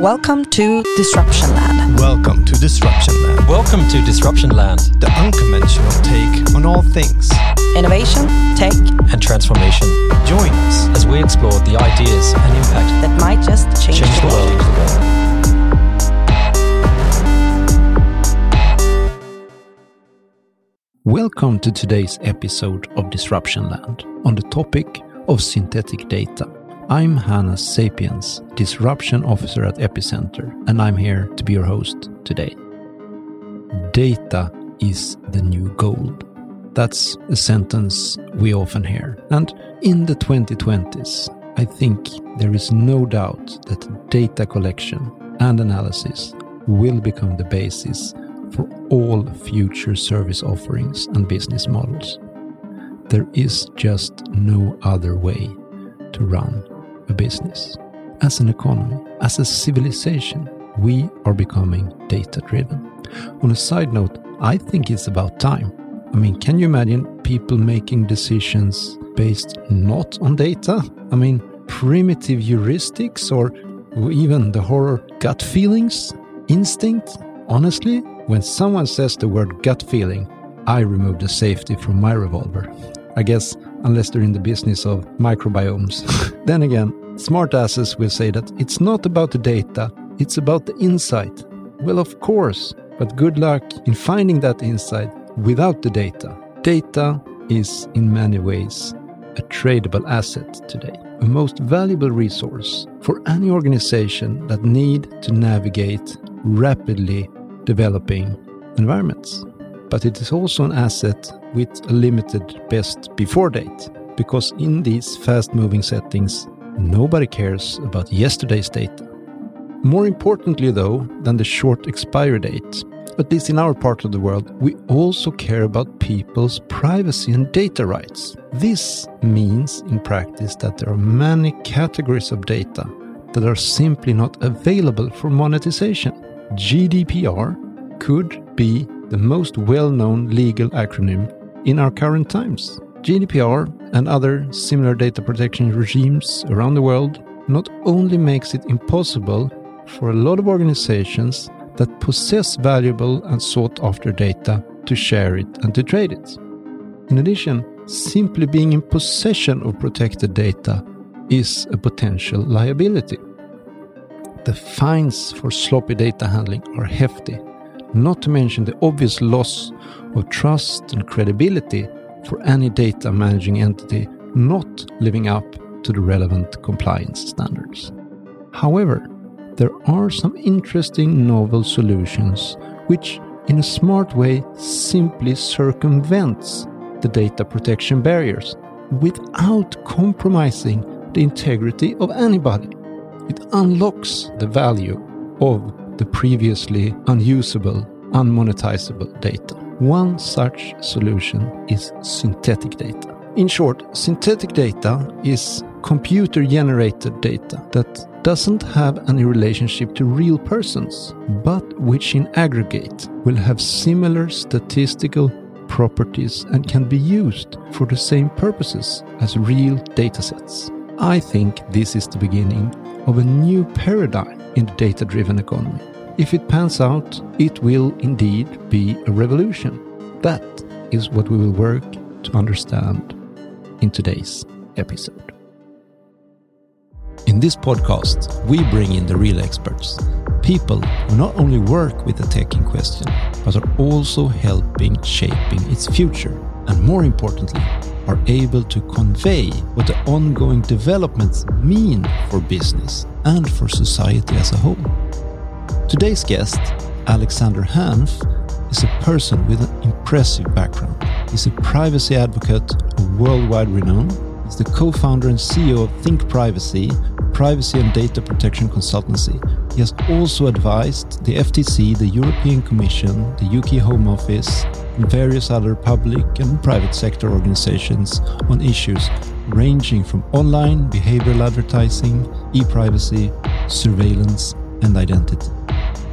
Welcome to Disruption Land. Welcome to Disruption Land, Welcome to Disruption Land the unconventional take on all things. Innovation, tech and transformation Join us. as we explore the ideas and impact that might just change, change the world. Welcome to today's episode of Disruption Land on the topic of synthetic data. I'm Hannes Sapiens, Disruption Officer at Epicenter, and I'm here to be your host today. Data is the new gold. That's a sentence we often hear. And in the 2020s, I think there is no doubt that data collection and analysis will become the basis for all future service offerings and business models. There is just no other way to run a business. As an economy, as a civilization, we are becoming data driven. On a side note, I think it's about time. I mean, can you imagine people making decisions based not on data? I mean, primitive heuristics or even the horror gut feelings, instinct? Honestly, when someone says the word gut feeling, I remove the safety from my revolver. I guess, unless they're in the business of microbiomes. then again, smartasses will say that it's not about the data, it's about the insight. Well, of course, but good luck in finding that insight without the data. Data is, in many ways, a tradable asset today, a most valuable resource for any organization that need to navigate rapidly developing environments. But it is also an asset with a limited best before date, because in these fast moving settings, nobody cares about yesterday's data. More importantly, though, than the short expiry date, at least in our part of the world, we also care about people's privacy and data rights. This means, in practice, that there are many categories of data that are simply not available for monetization. GDPR could be the most well known legal acronym in our current times. GDPR and other similar data protection regimes around the world not only makes it impossible for a lot of organizations that possess valuable and sought after data to share it and to trade it. In addition, simply being in possession of protected data is a potential liability. The fines for sloppy data handling are hefty, not to mention the obvious loss of trust and credibility for any data managing entity not living up to the relevant compliance standards. However, there are some interesting novel solutions which, in a smart way, simply circumvents the data protection barriers without compromising the integrity of anybody. It unlocks the value of the previously unusable, unmonetizable data. One such solution is synthetic data. In short, synthetic data is computer generated data that doesn't have any relationship to real persons, but which in aggregate will have similar statistical properties and can be used for the same purposes as real datasets. I think this is the beginning of a new paradigm in the data driven economy. If it pans out, it will indeed be a revolution. That is what we will work to understand in today's episode. In this podcast, we bring in the real experts, people who not only work with the tech in question, but are also helping shaping its future, and more importantly, are able to convey what the ongoing developments mean for business and for society as a whole. Today's guest, Alexander Hanff, is a person with an impressive background. He's a privacy advocate of worldwide renown. He's the co-founder and CEO of Think Privacy, privacy and data protection consultancy. He has also advised the FTC, the European Commission, the UK Home Office, and various other public and private sector organizations on issues ranging from online behavioral advertising, e-privacy, surveillance, and identity.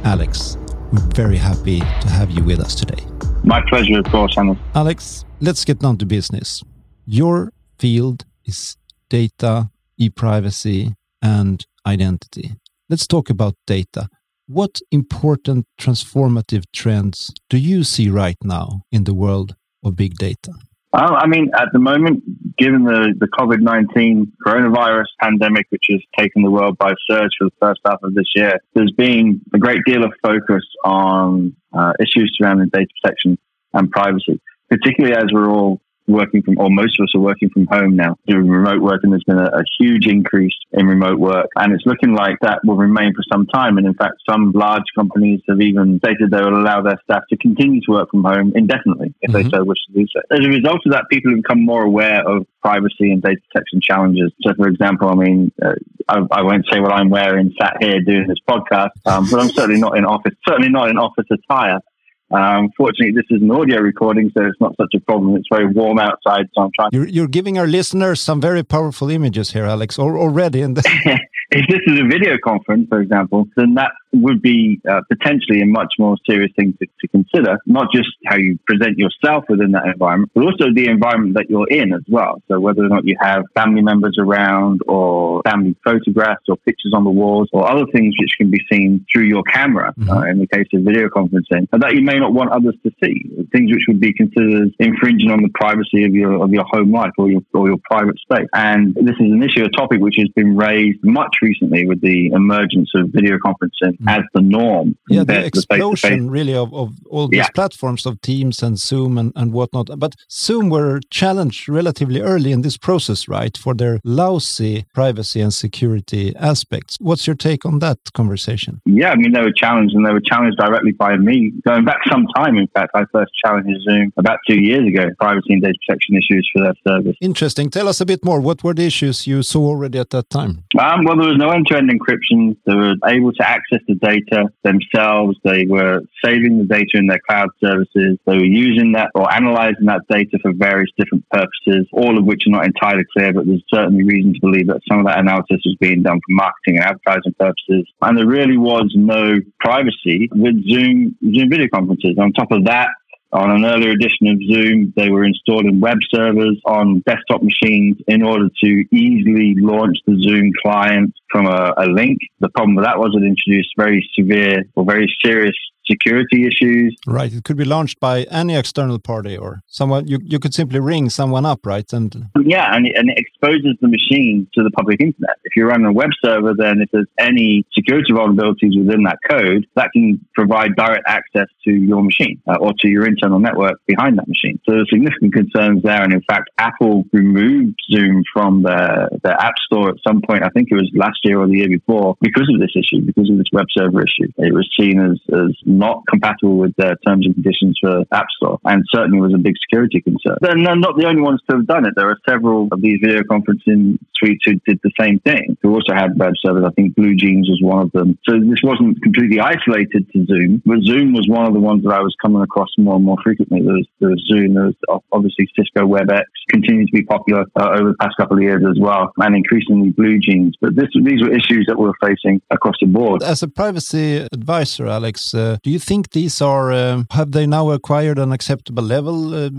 Alex, we're very happy to have you with us today. My pleasure, of course, Hannes. Alex, let's get down to business. Your field is data, e privacy, and identity. let's talk about data. What important transformative trends do you see right now in the world of big data? Uh, I mean, at the moment, given the, the COVID 19 coronavirus pandemic, which has taken the world by surge for the first half of this year, there's been a great deal of focus on uh, issues surrounding data protection and privacy, particularly as we're all working from, or most of us are working from home now, doing remote work, and there's been a, a, huge increase in remote work. And it's looking like that will remain for some time. And in fact, some large companies have even stated they will allow their staff to continue to work from home indefinitely if mm-hmm. they so wish to do so. As a result of that, people have become more aware of privacy and data protection challenges. So, for example, I mean, uh, I, I, won't say what I'm wearing sat here doing this podcast, um, but I'm certainly not in office, certainly not in office attire. Um, fortunately, this is an audio recording, so it's not such a problem. It's very warm outside, so I'm trying. You're, you're giving our listeners some very powerful images here, Alex, already. And if this is a video conference, for example, then that would be uh, potentially a much more serious thing to, to, consider, not just how you present yourself within that environment, but also the environment that you're in as well. So whether or not you have family members around or family photographs or pictures on the walls or other things which can be seen through your camera mm-hmm. uh, in the case of video conferencing and that you may not want others to see, things which would be considered infringing on the privacy of your, of your home life or your, or your private space. And this is an issue, a topic which has been raised much recently with the emergence of video conferencing mm. as the norm. Yeah, the explosion really of, of all these yeah. platforms of Teams and Zoom and, and whatnot. But Zoom were challenged relatively early in this process, right, for their lousy privacy and security aspects. What's your take on that conversation? Yeah, I mean, they were challenged and they were challenged directly by me. Going back some time, in fact, I first challenged Zoom about two years ago, privacy and data protection issues for their service. Interesting. Tell us a bit more. What were the issues you saw already at that time? Um, well, there was no end-to-end encryption. They were able to access the data themselves. They were saving the data in their cloud services. They were using that or analyzing that data for various different purposes, all of which are not entirely clear, but there's certainly reason to believe that some of that analysis was being done for marketing and advertising purposes. And there really was no privacy with Zoom, Zoom video conferences. On top of that, on an earlier edition of Zoom, they were installing web servers on desktop machines in order to easily launch the Zoom client from a, a link. The problem with that was it introduced very severe or very serious security issues. Right. It could be launched by any external party or someone. You, you could simply ring someone up, right? And yeah, and, and it exposes the machine to the public internet. If you're running a web server, then if there's any security vulnerabilities within that code, that can provide direct access to your machine uh, or to your internal network behind that machine. So there's significant concerns there. And in fact, Apple removed Zoom from their, their app store at some point. I think it was last year or the year before because of this issue, because of this web server issue. It was seen as, as not compatible with their terms and conditions for App Store, and certainly was a big security concern. They're not the only ones to have done it. There are several of these video conferencing suites who did the same thing, who also had web servers. I think BlueJeans was one of them. So this wasn't completely isolated to Zoom, but Zoom was one of the ones that I was coming across more and more frequently. There was, there was Zoom, there was obviously Cisco WebEx, continued to be popular uh, over the past couple of years as well, and increasingly BlueJeans. But this, these were issues that we were facing across the board. As a privacy advisor, Alex, uh, do you think these are, uh, have they now acquired an acceptable level, uh,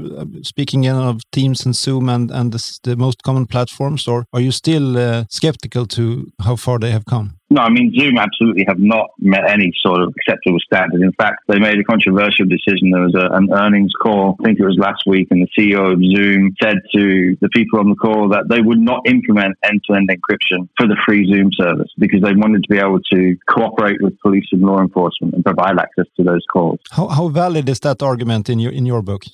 speaking of Teams and Zoom and, and the, the, most common platforms, or are you still uh, skeptical to how far they have come? No, I mean, Zoom absolutely have not met any sort of acceptable standard. In fact, they made a controversial decision. There was a, an earnings call, I think it was last week, and the CEO of Zoom said to the people on the call that they would not implement end to end encryption for the free Zoom service because they wanted to be able to cooperate with police and law enforcement and provide access to those calls. How, how valid is that argument in your, in your book?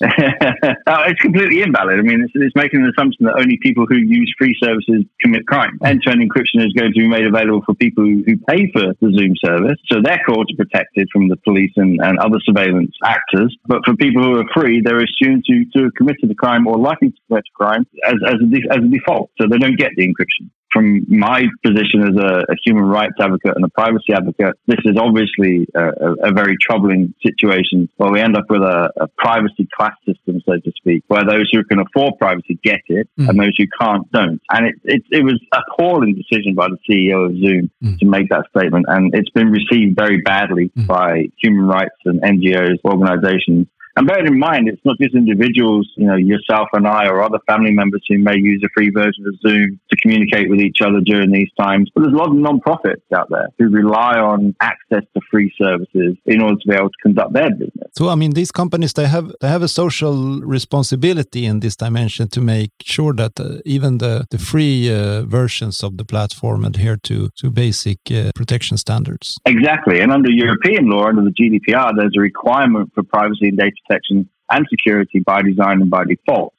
Oh, it's completely invalid. I mean, it's, it's making an assumption that only people who use free services commit crime. End to end encryption is going to be made available for people who, pay for the Zoom service. So their calls are protected from the police and, and other surveillance actors. But for people who are free, they're assumed to, to have committed a crime or likely to commit a crime as, as, a, as a default. So they don't get the encryption from my position as a, a, human rights advocate and a privacy advocate, this is obviously a, a, a very troubling situation where we end up with a, privacy class system, so to speak, where those who can afford privacy get it mm. and those who can't don't. And it, it, it was a appalling decision by the CEO of Zoom mm. to make that statement. And it's been received very badly mm. by human rights and NGOs, organizations And bear in mind, it's not just individuals, you know, yourself and I or other family members who may use a free version of Zoom to communicate with each other during these times. But there's a lot of non-profits out there who rely on access to free services in order to be able to conduct their business. So, I mean, these companies they have they have a social responsibility in this dimension to make sure that uh, even the the free uh, versions of the platform adhere to to basic uh, protection standards. Exactly, and under European law, under the GDPR, there's a requirement for privacy and data protection and security by design and by default.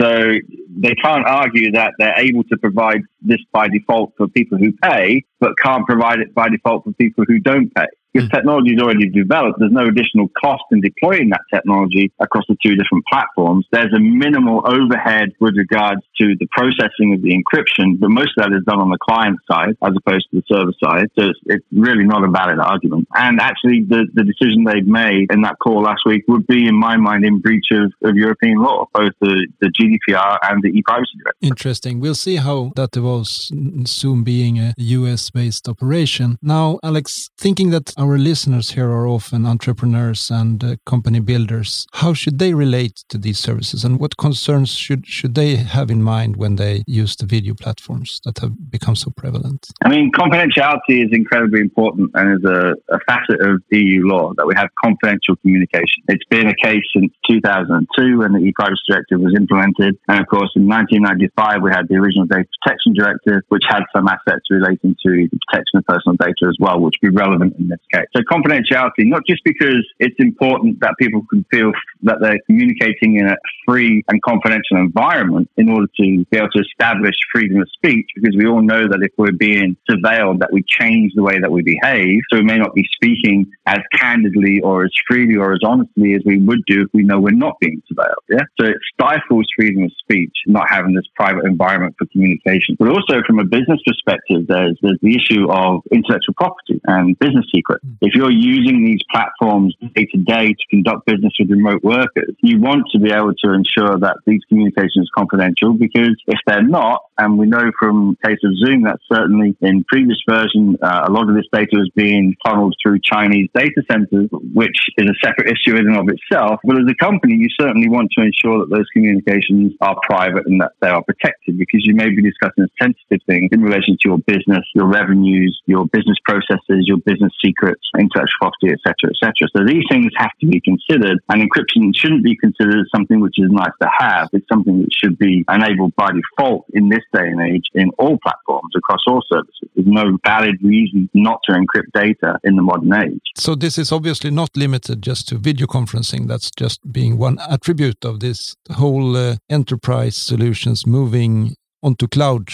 So they can't argue that they're able to provide this by default for people who pay, but can't provide it by default for people who don't pay. Because mm. technology is already developed, there's no additional cost in deploying that technology across the two different platforms. There's a minimal overhead with regards to the processing of the encryption, but most of that is done on the client side as opposed to the server side. So it's, it's really not a valid argument. And actually, the, the decision they've made in that call last week would be, in my mind, in breach of, of European law, both the, the GDPR and the e-privacy directive. Interesting. We'll see how that evolves soon being a US based operation. Now, Alex, thinking that our listeners here are often entrepreneurs and uh, company builders. How should they relate to these services, and what concerns should should they have in mind when they use the video platforms that have become so prevalent? I mean, confidentiality is incredibly important and is a, a facet of EU law that we have confidential communication. It's been a case since 2002 when the e-privacy directive was implemented, and of course, in 1995 we had the original data protection directive, which had some aspects relating to the protection of personal data as well, which would be relevant in this case. So confidentiality, not just because it's important that people can feel that they're communicating in a free and confidential environment in order to be able to establish freedom of speech, because we all know that if we're being surveilled, that we change the way that we behave. So we may not be speaking as candidly or as freely or as honestly as we would do if we know we're not being surveilled. Yeah. So it stifles freedom of speech, not having this private environment for communication. But also from a business perspective, there's, there's the issue of intellectual property and business secrets. Hmm. If you're using these platforms day to day to conduct business with remote workers, you want to be able to ensure that these communications are confidential because if they're not, and we know from case of Zoom that certainly in previous version, uh, a lot of this data was being funneled through Chinese data centers, which is a separate issue in and of itself. But as a company, you certainly want to ensure that those communications are private and that they are protected because you may be discussing sensitive things in relation to your business, your revenues, your business processes, your business secrets, intellectual property, etc., etc. So these things have to be considered, and encryption shouldn't be considered something which is nice to have. It's something that should be enabled by default in this day and age in all platforms across all services. There's no valid reason not to encrypt data in the modern age. So this is obviously not limited just to video conferencing. That's just being one attribute of this whole uh, enterprise solutions moving onto cloud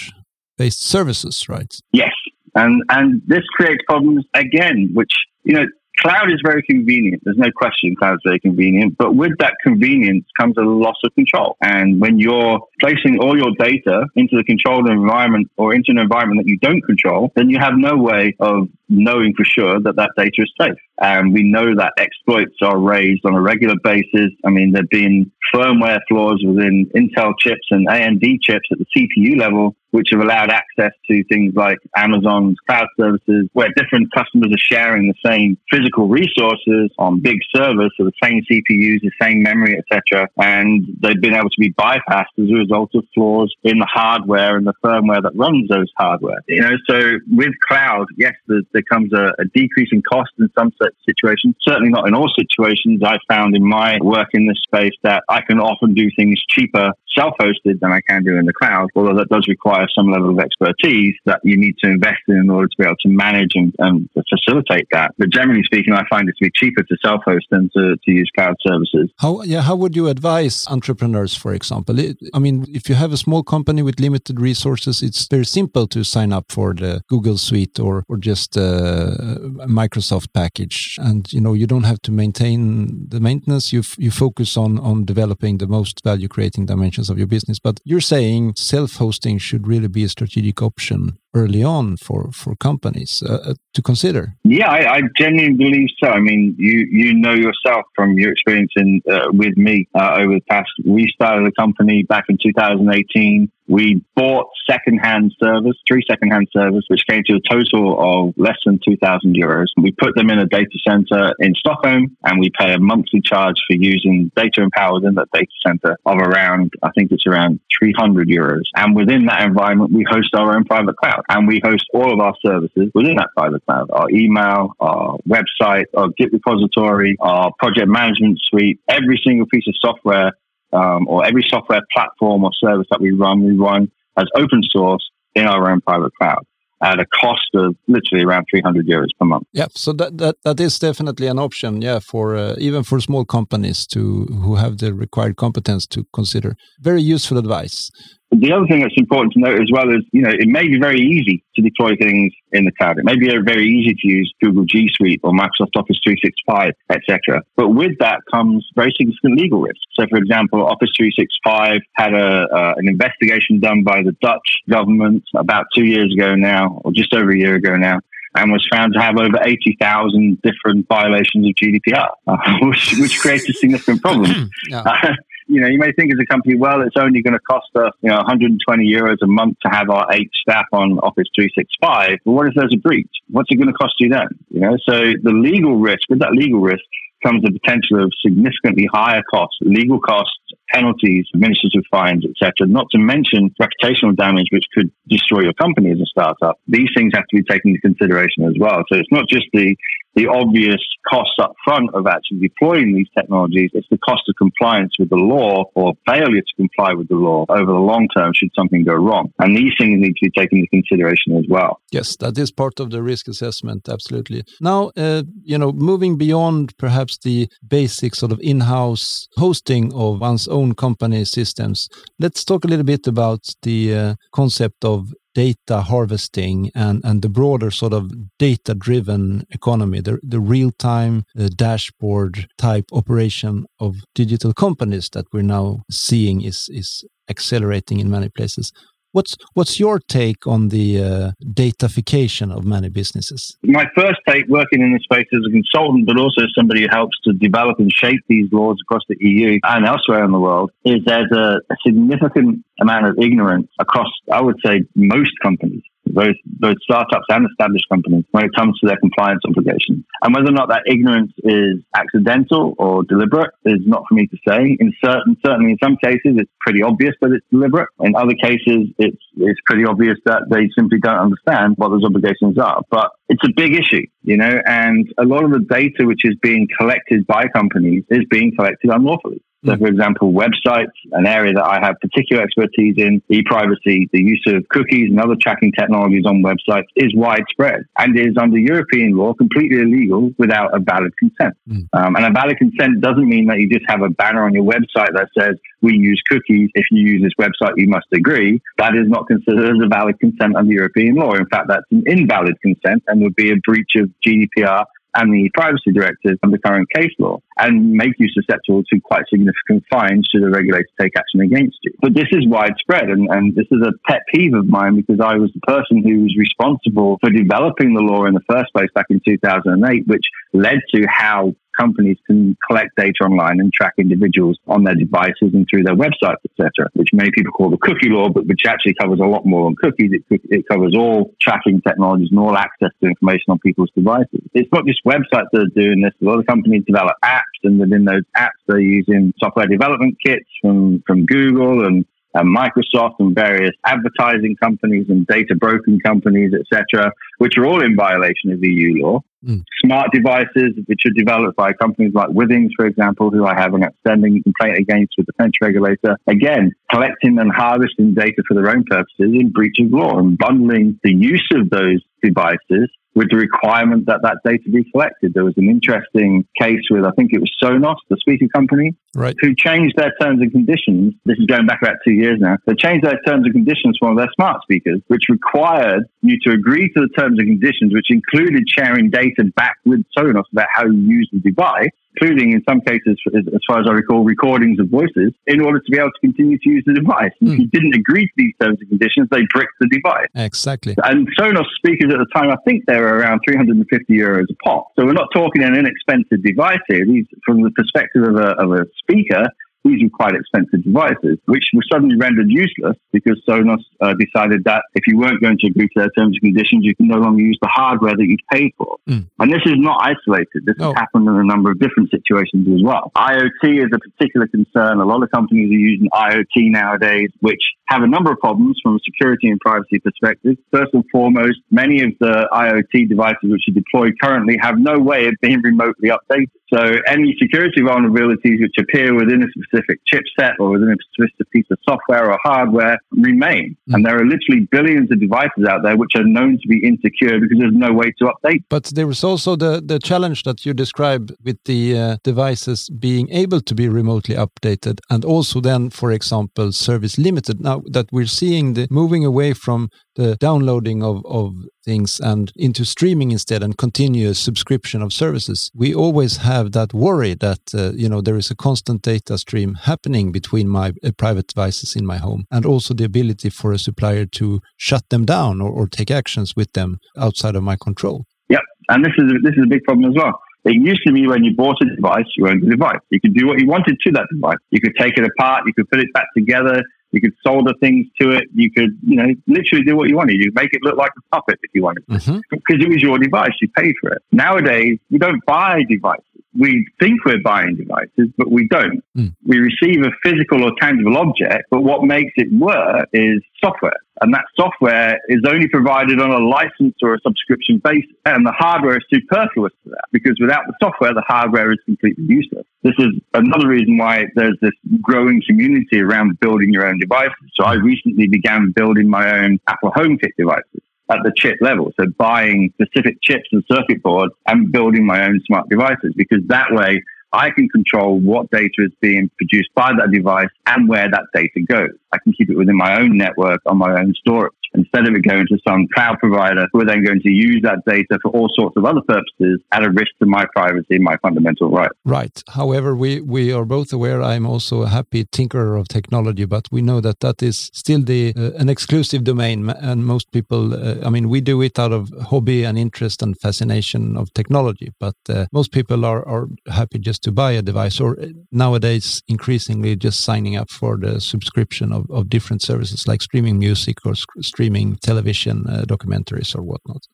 based services, right? Yes. And and this creates problems again, which you know Cloud is very convenient. There's no question cloud is very convenient. But with that convenience comes a loss of control. And when you're placing all your data into the controlled environment or into an environment that you don't control, then you have no way of knowing for sure that that data is safe. And we know that exploits are raised on a regular basis. I mean, there have been firmware flaws within Intel chips and AMD chips at the CPU level, which have allowed access to things like Amazon's cloud services, where different customers are sharing the same physical resources on big servers, so the same CPUs, the same memory, etc. And they've been able to be bypassed as a result of flaws in the hardware and the firmware that runs those hardware. You know, so with cloud, yes, there, there comes a, a decrease in cost in some situations. Certainly not in all situations. I found in my work in this space that I can often do things cheaper self-hosted than I can do in the cloud, although that does require some level of expertise that you need to invest in in order to be able to manage and, and facilitate that. But generally speaking, I find it to be cheaper to self-host than to, to use cloud services. How, yeah, how would you advise entrepreneurs, for example? It, I mean, if you have a small company with limited resources, it's very simple to sign up for the Google Suite or, or just a Microsoft package. And, you know, you don't have to maintain the maintenance. You, you focus on, on developing the most value creating dimensions of your business. But you're saying self hosting should really be a strategic option early on for, for companies uh, uh, to consider? Yeah, I, I, genuinely believe so. I mean, you you know yourself from your experience in uh, with me uh, over the past. We started the company back in 2018. We bought secondhand servers, three secondhand servers, which came to a total of less than 2,000 euros. We put them in a data center in Stockholm and we pay a monthly charge for using data and power within that data center of around, I think it's around 300 euros. And within that environment, we host our own private cloud and we host all of our services within that private cloud, our email, our website, our Git repository, our project management suite, every single piece of software um, or every software platform or service that we run, we run as open source in our own private cloud at a cost of literally around 300 euros per month. Yeah, so that that, that is definitely an option, yeah, for uh, even for small companies to who have the required competence to consider. Very useful advice. The other thing that's important to note as well is, you know, it may be very easy to deploy things in the cloud. It may be very easy to use Google G Suite or Microsoft Office 365, etc. But with that comes very significant legal risk. So, for example, Office 365 had a, uh, an investigation done by the Dutch government about two years ago now, or just over a year ago now, and was found to have over 80,000 different violations of GDPR, uh, which, which creates a significant problem. yeah. uh, you know, you may think as a company, well, it's only going to cost us, you know, 120 euros a month to have our eight staff on Office 365. But what if there's a breach? What's it going to cost you then? You know, so the legal risk, with that legal risk comes the potential of significantly higher costs, legal costs, penalties, administrative fines, etc. Not to mention reputational damage, which could destroy your company as a startup. These things have to be taken into consideration as well. So it's not just the the obvious costs up front of actually deploying these technologies. It's the cost of compliance with the law or failure to comply with the law over the long term should something go wrong. And these things need to be taken into consideration as well. Yes, that is part of the risk assessment. Absolutely. Now, uh, you know, moving beyond perhaps the basic sort of in-house hosting of one's own company systems, let's talk a little bit about the uh, concept of data harvesting and, and the broader sort of data driven economy, the, the real time uh, dashboard type operation of digital companies that we're now seeing is, is accelerating in many places. What's what's your take on the uh, datafication of many businesses? My first take, working in the space as a consultant, but also somebody who helps to develop and shape these laws across the EU and elsewhere in the world, is there's a, a significant amount of ignorance across, I would say, most companies both both startups and established companies when it comes to their compliance obligations. And whether or not that ignorance is accidental or deliberate is not for me to say. In certain certainly in some cases it's pretty obvious that it's deliberate. In other cases it's it's pretty obvious that they simply don't understand what those obligations are. But it's a big issue, you know, and a lot of the data which is being collected by companies is being collected unlawfully. So, for example, websites, an area that I have particular expertise in, e-privacy, the use of cookies and other tracking technologies on websites is widespread and is under European law completely illegal without a valid consent. Mm. Um, and a valid consent doesn't mean that you just have a banner on your website that says, we use cookies. If you use this website, you must agree. That is not considered as a valid consent under European law. In fact, that's an invalid consent and would be a breach of GDPR and the privacy directive under the current case law and make you susceptible to quite significant fines should a regulator take action against you. But this is widespread and, and this is a pet peeve of mine because I was the person who was responsible for developing the law in the first place back in 2008, which led to how companies can collect data online and track individuals on their devices and through their websites, etc., which many people call the cookie law, but which actually covers a lot more than cookies. It, it covers all tracking technologies and all access to information on people's devices. It's not just websites that are doing this. A lot of companies develop apps, and within those apps, they're using software development kits from, from Google and and Microsoft and various advertising companies and data broking companies, etc., which are all in violation of EU law. Mm. Smart devices, which are developed by companies like Withings, for example, who I have an outstanding complaint against with the French regulator. Again, collecting and harvesting data for their own purposes in breach of law and bundling the use of those devices with the requirement that that data be collected. There was an interesting case with, I think it was Sonos, the speaker company, right. who changed their terms and conditions. This is going back about two years now. They changed their terms and conditions for one of their smart speakers, which required you to agree to the terms and conditions, which included sharing data back with Sonos about how you use the device including in some cases, as far as I recall, recordings of voices in order to be able to continue to use the device. And if Hmm. you didn't agree to these terms and conditions, they bricked the device. Exactly. And Sonos speakers at the time, I think they were around 350 euros a pop. So we're not talking an inexpensive device here. These, from the perspective of a, of a speaker, these were quite expensive devices, which were suddenly rendered useless because Sonos uh, decided that if you weren't going to agree to their terms and conditions, you can no longer use the hardware that you'd paid for. Mm. And this is not isolated. This No. has happened in a number of different situations as well. IoT is a particular concern. A lot of companies are using IoT nowadays, which have a number of problems from a security and privacy perspective. First and foremost, many of the IoT devices which are deployed currently have no way of being remotely updated. So any security vulnerabilities which appear within a specific chipset or within a specific piece of software or hardware remain. Mm. And there are literally billions of devices out there which are known to be insecure because there's no way to update. But there was also the, the challenge that you describe with the uh, devices being able to be remotely updated and also then, for example, service limited. Now that we're seeing the moving away from the downloading of, of things and into streaming instead and continuous subscription of services, we always have that worry that, uh, you know, there is a constant data stream happening between my uh, private devices in my home and also the ability for a supplier to shut them down or, or take actions with them outside of my control. Yep. And this is this is a big problem as well. It used to be when you bought a device, you owned the device. You could do what you wanted to that device. You could take it apart. You could put it back together. You could solder things to it. You could, you know, literally do what you wanted. You make it look like a puppet if you wanted to, Mhm. because it was your device. You paid for it. Nowadays, we don't buy devices. We think we're buying devices, but we don't. Mm. We receive a physical or tangible object, but what makes it work is software. And that software is only provided on a license or a subscription basis. And the hardware is superfluous to that because without the software, the hardware is completely useless. This is another reason why there's this growing community around building your own devices. So I recently began building my own Apple HomeKit devices at the chip level. So buying specific chips and circuit boards and building my own smart devices because that way I can control what data is being produced by that device and where that data goes. I can keep it within my own network on my own storage instead of it going to some cloud provider who are then going to use that data for all sorts of other purposes at a risk to my privacy my fundamental rights. Right. However, we, we are both aware I'm also a happy tinkerer of technology, but we know that that is still the uh, an exclusive domain. And most people, uh, I mean, we do it out of hobby and interest and fascination of technology. But uh, most people are, are happy just to buy a device or uh, nowadays increasingly just signing up for the subscription of, of different services like streaming music or sc- streaming television uh, documentaries or whatnot.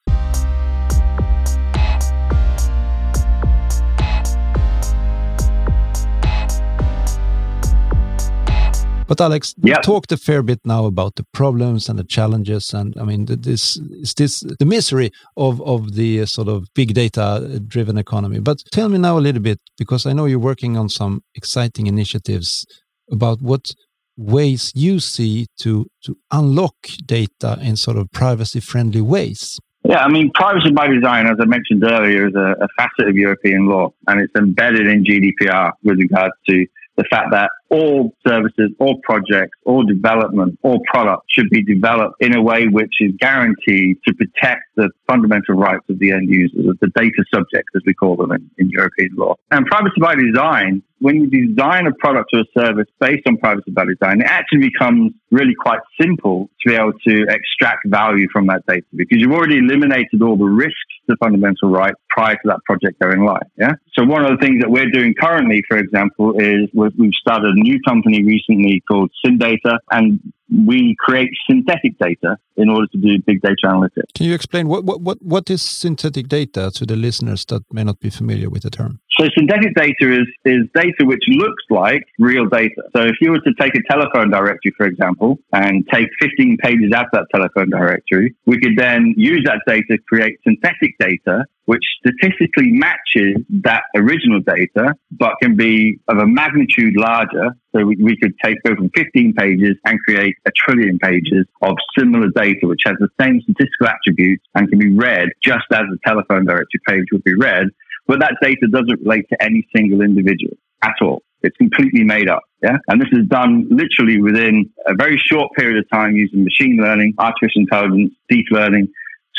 But Alex, we talked a fair bit now about the problems and the challenges, and I mean, this is this the misery of of the uh, sort of big data driven economy. But tell me now a little bit, because I know you're working on some exciting initiatives about what ways you see to to unlock data in sort of privacy friendly ways. Yeah, I mean, privacy by design, as I mentioned earlier, is a, a facet of European law, and it's embedded in GDPR with regards to the fact that all services, all projects, all development, all products should be developed in a way which is guaranteed to protect the fundamental rights of the end users, of the data subjects, as we call them in, in European law. And privacy by design, when you design a product or a service based on privacy by design, it actually becomes really quite simple to be able to extract value from that data because you've already eliminated all the risks to fundamental rights prior to that project going live. Yeah. So one of the things that we're doing currently, for example, is we've started new company recently called SynData, and we create synthetic data in order to do big data analytics. Can you explain what what what, what is synthetic data to the listeners that may not be familiar with the term? So synthetic data is, is data which looks like real data. So if you were to take a telephone directory, for example, and take 15 pages out of that telephone directory, we could then use that data to create synthetic data which statistically matches that original data, but can be of a magnitude larger. So we, we could take go from 15 pages and create a trillion pages of similar data, which has the same statistical attributes and can be read just as a telephone directory page would be read but that data doesn't relate to any single individual at all. It's completely made up. Yeah. And this is done literally within a very short period of time using machine learning, artificial intelligence, deep learning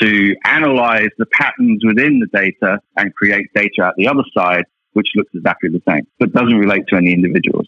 to analyze the patterns within the data and create data at the other side, which looks exactly the same, but doesn't relate to any individuals.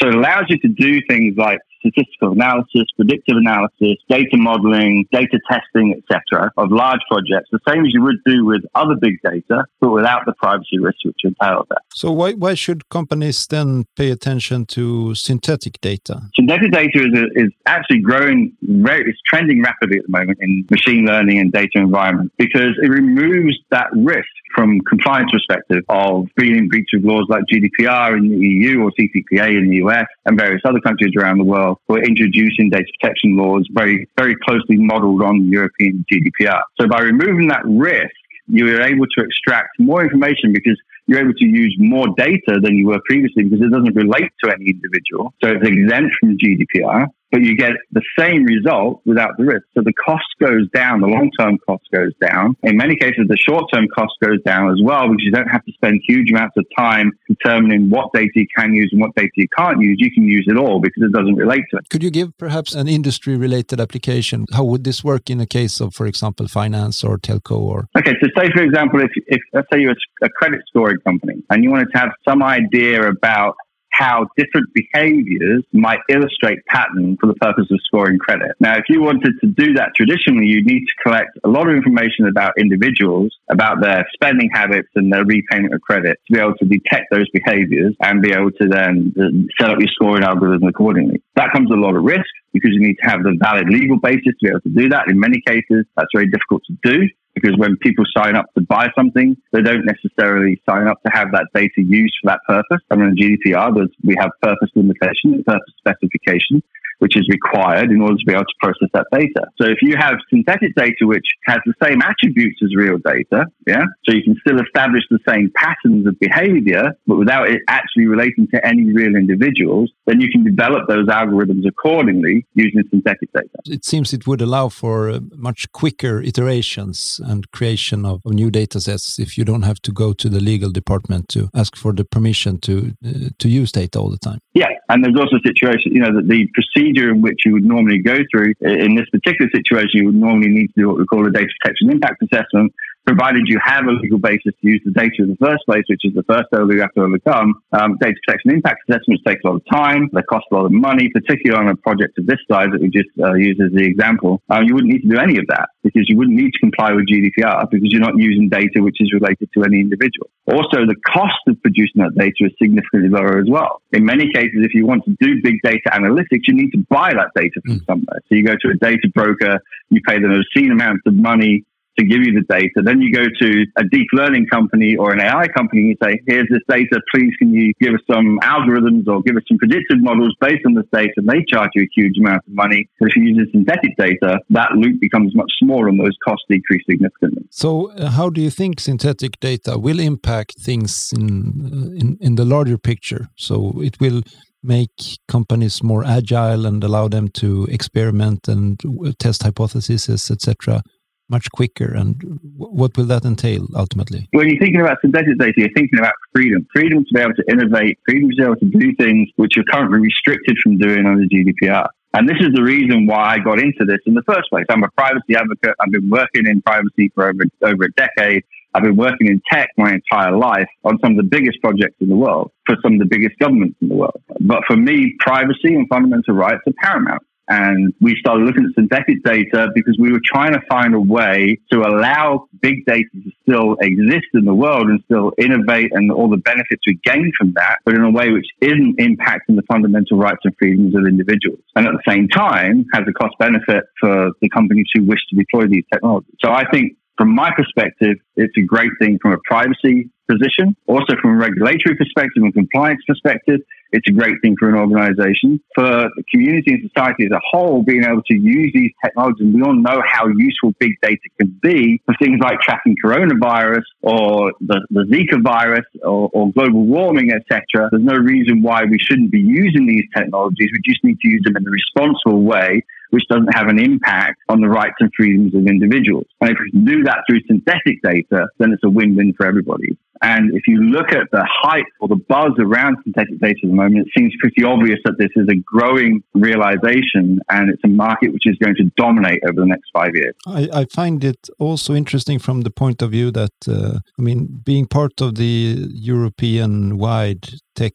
So it allows you to do things like statistical analysis, predictive analysis, data modeling, data testing, etc., of large projects, the same as you would do with other big data, but without the privacy risks which entail that. So why why should companies then pay attention to synthetic data? Synthetic data is, is actually growing very, it's trending rapidly at the moment in machine learning and data environment because it removes that risk from compliance perspective of being in breach of laws like GDPR in the EU or CCPA in the US and various other countries around the world who are introducing data protection laws very, very closely modeled on the European GDPR. So by removing that risk, you are able to extract more information because you're able to use more data than you were previously because it doesn't relate to any individual. So it's exempt from GDPR but you get the same result without the risk. So the cost goes down, the long term cost goes down. In many cases, the short term cost goes down as well because you don't have to spend huge amounts of time determining what data you can use and what data you can't use. You can use it all because it doesn't relate to it. Could you give perhaps an industry related application? How would this work in a case of, for example, finance or telco or? Okay, so say, for example, if, if let's say you're a credit scoring company and you wanted to have some idea about how different behaviors might illustrate pattern for the purpose of scoring credit. Now, if you wanted to do that traditionally, you'd need to collect a lot of information about individuals, about their spending habits and their repayment of credit to be able to detect those behaviors and be able to then uh, set up your scoring algorithm accordingly. That comes with a lot of risk because you need to have the valid legal basis to be able to do that. In many cases, that's very difficult to do because when people sign up to buy something, they don't necessarily sign up to have that data used for that purpose. I mean, in GDPR, we have purpose limitation, purpose specification which is required in order to be able to process that data. So if you have synthetic data which has the same attributes as real data, yeah, so you can still establish the same patterns of behavior, but without it actually relating to any real individuals, then you can develop those algorithms accordingly using synthetic data. It seems it would allow for uh, much quicker iterations and creation of, new data sets if you don't have to go to the legal department to ask for the permission to uh, to use data all the time. Yeah, and there's also a situation, you know, that the procedure procedure in which you would normally go through. In this particular situation, you would normally need to do what we call a data protection impact assessment, provided you have a legal basis to use the data in the first place, which is the first hurdle you have to overcome. Um, data protection impact assessments take a lot of time. They cost a lot of money, particularly on a project of this size that we just uh, used as the example. Um, you wouldn't need to do any of that because you wouldn't need to comply with GDPR because you're not using data which is related to any individual. Also, the cost of producing that data is significantly lower as well. In many cases, if you want to do big data analytics, you need to buy that data from mm. somewhere. So you go to a data broker, you pay them obscene amounts of money to give you the data. Then you go to a deep learning company or an AI company and you say, here's this data. Please, can you give us some algorithms or give us some predictive models based on this data? And they charge you a huge amount of money. But if you use synthetic data, that loop becomes much smaller and those costs decrease significantly. So, uh, how do you think synthetic data will impact things in, uh, in, in the larger picture? So, it will make companies more agile and allow them to experiment and test hypotheses, etc much quicker? And what will that entail ultimately? When you're thinking about synthetic data, you're thinking about freedom freedom to be able to innovate, freedom to be able to do things which are currently restricted from doing under GDPR. And this is the reason why I got into this in the first place. I'm a privacy advocate. I've been working in privacy for over, over a decade. I've been working in tech my entire life on some of the biggest projects in the world for some of the biggest governments in the world. But for me, privacy and fundamental rights are paramount. And we started looking at synthetic data because we were trying to find a way to allow big data to still exist in the world and still innovate and all the benefits we gain from that, but in a way which isn't impacting the fundamental rights and freedoms of individuals. And at the same time, has a cost benefit for the companies who wish to deploy these technologies. So I think from my perspective, it's a great thing from a privacy position. Also, from a regulatory perspective and compliance perspective, it's a great thing for an organization. For the community and society as a whole, being able to use these technologies, and we all know how useful big data can be for things like tracking coronavirus or the, the Zika virus or, or global warming, etc. There's no reason why we shouldn't be using these technologies. We just need to use them in a responsible way which doesn't have an impact on the rights and freedoms of individuals. And if we can do that through synthetic data, then it's a win-win for everybody. And if you look at the hype or the buzz around synthetic data at the moment, it seems pretty obvious that this is a growing realization and it's a market which is going to dominate over the next five years. I, I find it also interesting from the point of view that, uh, I mean, being part of the European wide tech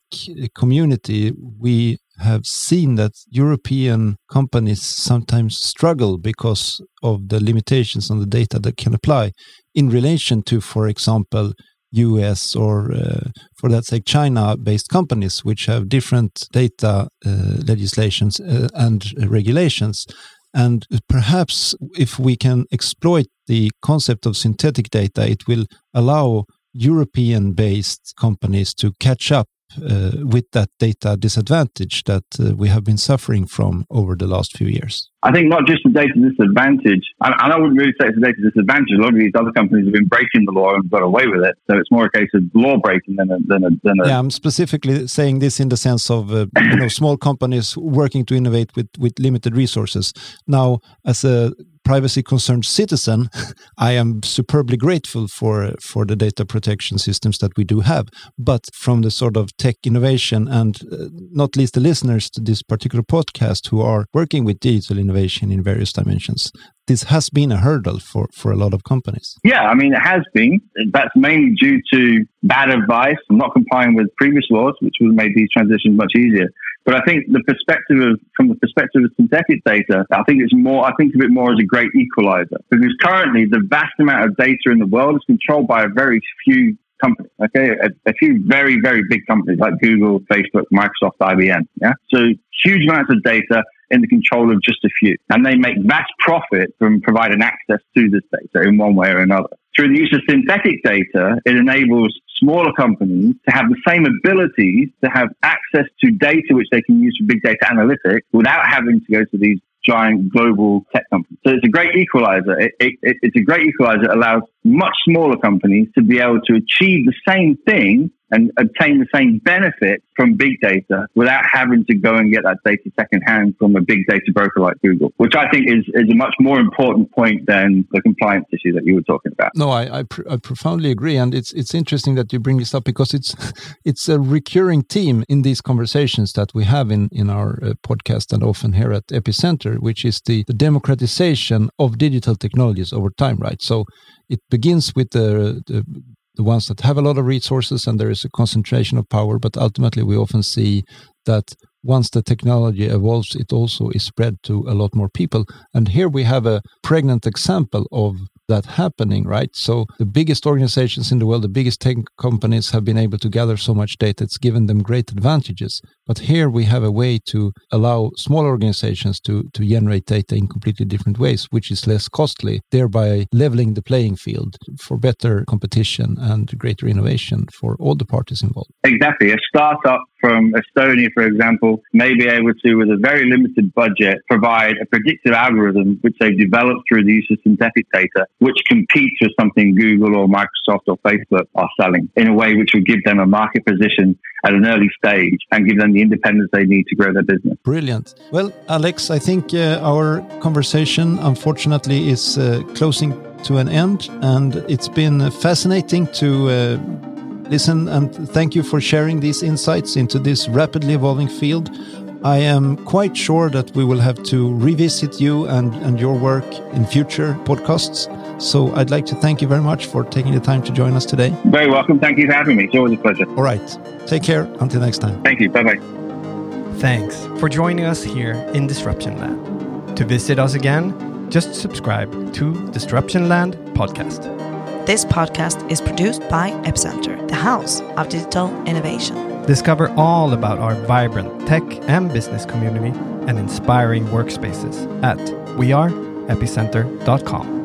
community, we have seen that European companies sometimes struggle because of the limitations on the data that can apply in relation to, for example, US or, uh, for that sake, China based companies, which have different data uh, legislations uh, and regulations. And perhaps if we can exploit the concept of synthetic data, it will allow European based companies to catch up with that data disadvantage that uh, we have been suffering from over the last few years? I think not just the data disadvantage, and, I wouldn't really say it's a data disadvantage. A lot of these other companies have been breaking the law and got away with it. So it's more a case of law breaking than a. Than a, than a yeah, I'm specifically saying this in the sense of uh, you know small companies working to innovate with, with limited resources. Now, as a privacy concerned citizen, I am superbly grateful for for the data protection systems that we do have. But from the sort of tech innovation and uh, not least the listeners to this particular podcast who are working with digital innovation in various dimensions, this has been a hurdle for, for a lot of companies. Yeah, I mean, it has been. That's mainly due to bad advice not complying with previous laws, which would made these transitions much easier. But I think the perspective of, from the perspective of synthetic data, I think it's more, I think of it more as a great equalizer because currently the vast amount of data in the world is controlled by a very few companies, okay? A, a, few very, very big companies like Google, Facebook, Microsoft, IBM, yeah? So huge amounts of data in the control of just a few. And they make vast profit from providing access to this data in one way or another. Through the use of synthetic data, it enables smaller companies to have the same abilities to have access to data which they can use for big data analytics without having to go to these giant global tech companies. So it's a great equalizer. It, it, it, it's a great equalizer. Allows much smaller companies to be able to achieve the same thing and obtain the same benefit from big data without having to go and get that data secondhand from a big data broker like Google, which I think is, is a much more important point than the compliance issue that you were talking about. No, I, I, pr- I profoundly agree. And it's, it's interesting that you bring this up because it's, it's a recurring theme in these conversations that we have in, in our uh, podcast and often here at Epicenter, which is the, the democratization of digital technologies over time, right? So it begins with the, the the ones that have a lot of resources and there is a concentration of power. But ultimately, we often see that once the technology evolves, it also is spread to a lot more people. And here we have a pregnant example of that happening, right? So the biggest organizations in the world, the biggest tech companies have been able to gather so much data. It's given them great advantages. But here we have a way to allow small organizations to, to generate data in completely different ways, which is less costly, thereby leveling the playing field for better competition and greater innovation for all the parties involved. Exactly. A startup from Estonia, for example, may be able to, with a very limited budget, provide a predictive algorithm which they've developed through the use of synthetic data, which competes with something Google or Microsoft or Facebook are selling in a way which would give them a market position at an early stage and give them the independence they need to grow their business. Brilliant. Well, Alex, I think uh, our conversation, unfortunately, is uh, closing to an end, and it's been fascinating to. Uh, listen and thank you for sharing these insights into this rapidly evolving field. I am quite sure that we will have to revisit you and, and your work in future podcasts. So I'd like to thank you very much for taking the time to join us today. Very welcome. Thank you for having me. It's always a pleasure. All right. Take care. Until next time. Thank you. Bye bye. Thanks for joining us here in Disruption Land. To visit us again, just subscribe to Disruption Land Podcast. This podcast is produced by Epicenter, the house of digital innovation. Discover all about our vibrant tech and business community and inspiring workspaces at weareepicenter.com.